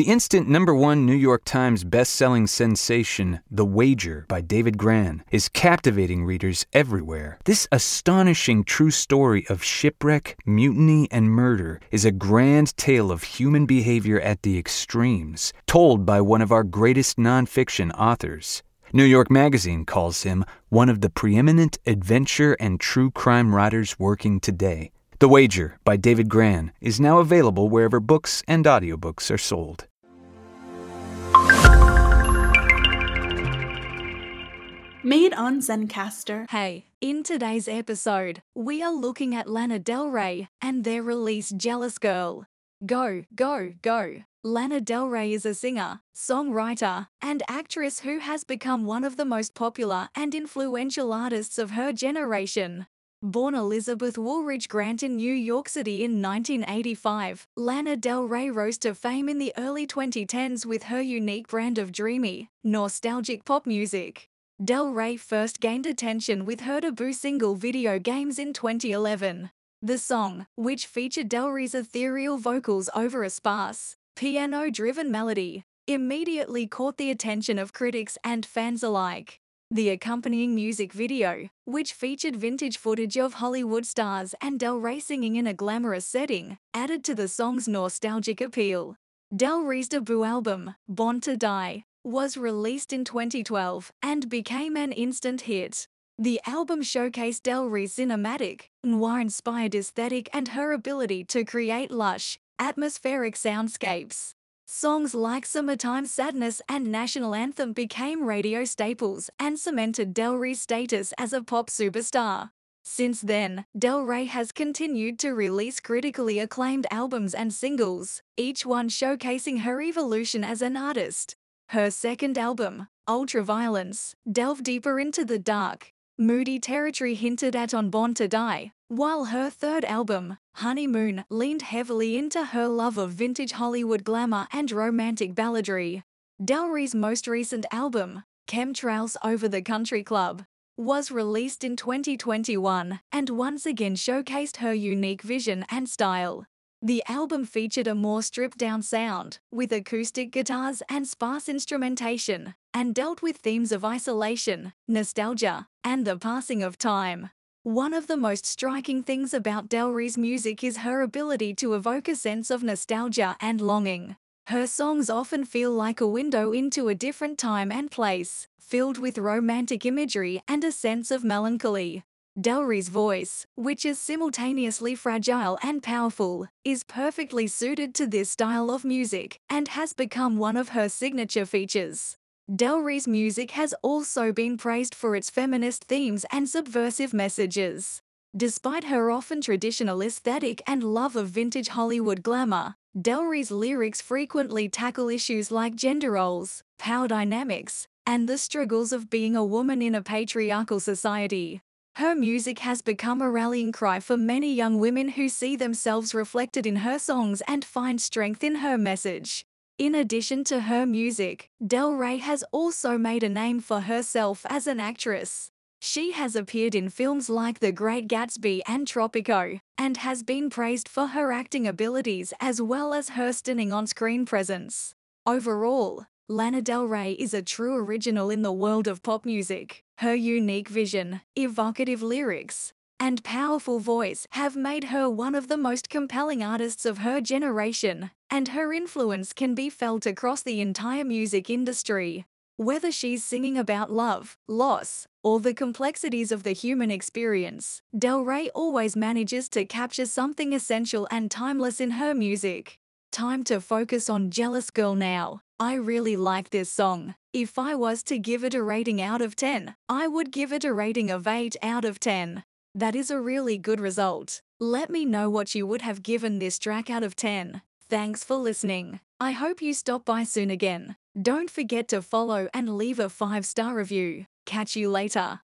The instant number one New York Times best-selling sensation, The Wager by David Grann, is captivating readers everywhere. This astonishing true story of shipwreck, mutiny, and murder is a grand tale of human behavior at the extremes, told by one of our greatest nonfiction authors. New York Magazine calls him one of the preeminent adventure and true crime writers working today. The Wager by David Grann is now available wherever books and audiobooks are sold. Made on Zencastr. Hey, in today's episode, we are looking at Lana Del Rey and their release Jealous Girl. Go, go, go. Lana Del Rey is a singer, songwriter, and actress who has become one of the most popular and influential artists of her generation. Born Elizabeth Woolridge Grant in New York City in 1985, Lana Del Rey rose to fame in the early 2010s with her unique brand of dreamy, nostalgic pop music. Del Rey first gained attention with her debut single Video Games in 2011. The song, which featured Del Rey's ethereal vocals over a sparse, piano-driven melody, immediately caught the attention of critics and fans alike. The accompanying music video, which featured vintage footage of Hollywood stars and Del Rey singing in a glamorous setting, added to the song's nostalgic appeal. Del Rey's debut album, Born to Die, was released in 2012 and became an instant hit. The album showcased Del Rey's cinematic, noir-inspired aesthetic and her ability to create lush, atmospheric soundscapes. Songs like Summertime Sadness and National Anthem became radio staples and cemented Del Rey's status as a pop superstar. Since then, Del Rey has continued to release critically acclaimed albums and singles, each one showcasing her evolution as an artist. Her second album, Ultraviolence, delved deeper into the dark, moody territory hinted at on Born to Die, while her third album, Honeymoon, leaned heavily into her love of vintage Hollywood glamour and romantic balladry. Del Rey's most recent album, Chemtrails Over the Country Club, was released in 2021 and once again showcased her unique vision and style. The album featured a more stripped down sound, with acoustic guitars and sparse instrumentation, and dealt with themes of isolation, nostalgia, and the passing of time. One of the most striking things about Del Rey's music is her ability to evoke a sense of nostalgia and longing. Her songs often feel like a window into a different time and place, filled with romantic imagery and a sense of melancholy. Del Rey's voice, which is simultaneously fragile and powerful, is perfectly suited to this style of music and has become one of her signature features. Del Rey's music has also been praised for its feminist themes and subversive messages. Despite her often traditional aesthetic and love of vintage Hollywood glamour, Del Rey's lyrics frequently tackle issues like gender roles, power dynamics, and the struggles of being a woman in a patriarchal society. Her music has become a rallying cry for many young women who see themselves reflected in her songs and find strength in her message. In addition to her music, Del Rey has also made a name for herself as an actress. She has appeared in films like The Great Gatsby and Tropico, and has been praised for her acting abilities as well as her stunning on screen presence. Overall, Lana Del Rey is a true original in the world of pop music. Her unique vision, evocative lyrics, and powerful voice have made her one of the most compelling artists of her generation, and her influence can be felt across the entire music industry. Whether she's singing about love, loss, or the complexities of the human experience, Del Rey always manages to capture something essential and timeless in her music. Time to focus on Jealous Girl now. I really like this song. If I was to give it a rating out of 10, I would give it a rating of 8 out of 10. That is a really good result. Let me know what you would have given this track out of 10. Thanks for listening. I hope you stop by soon again. Don't forget to follow and leave a 5 star review. Catch you later.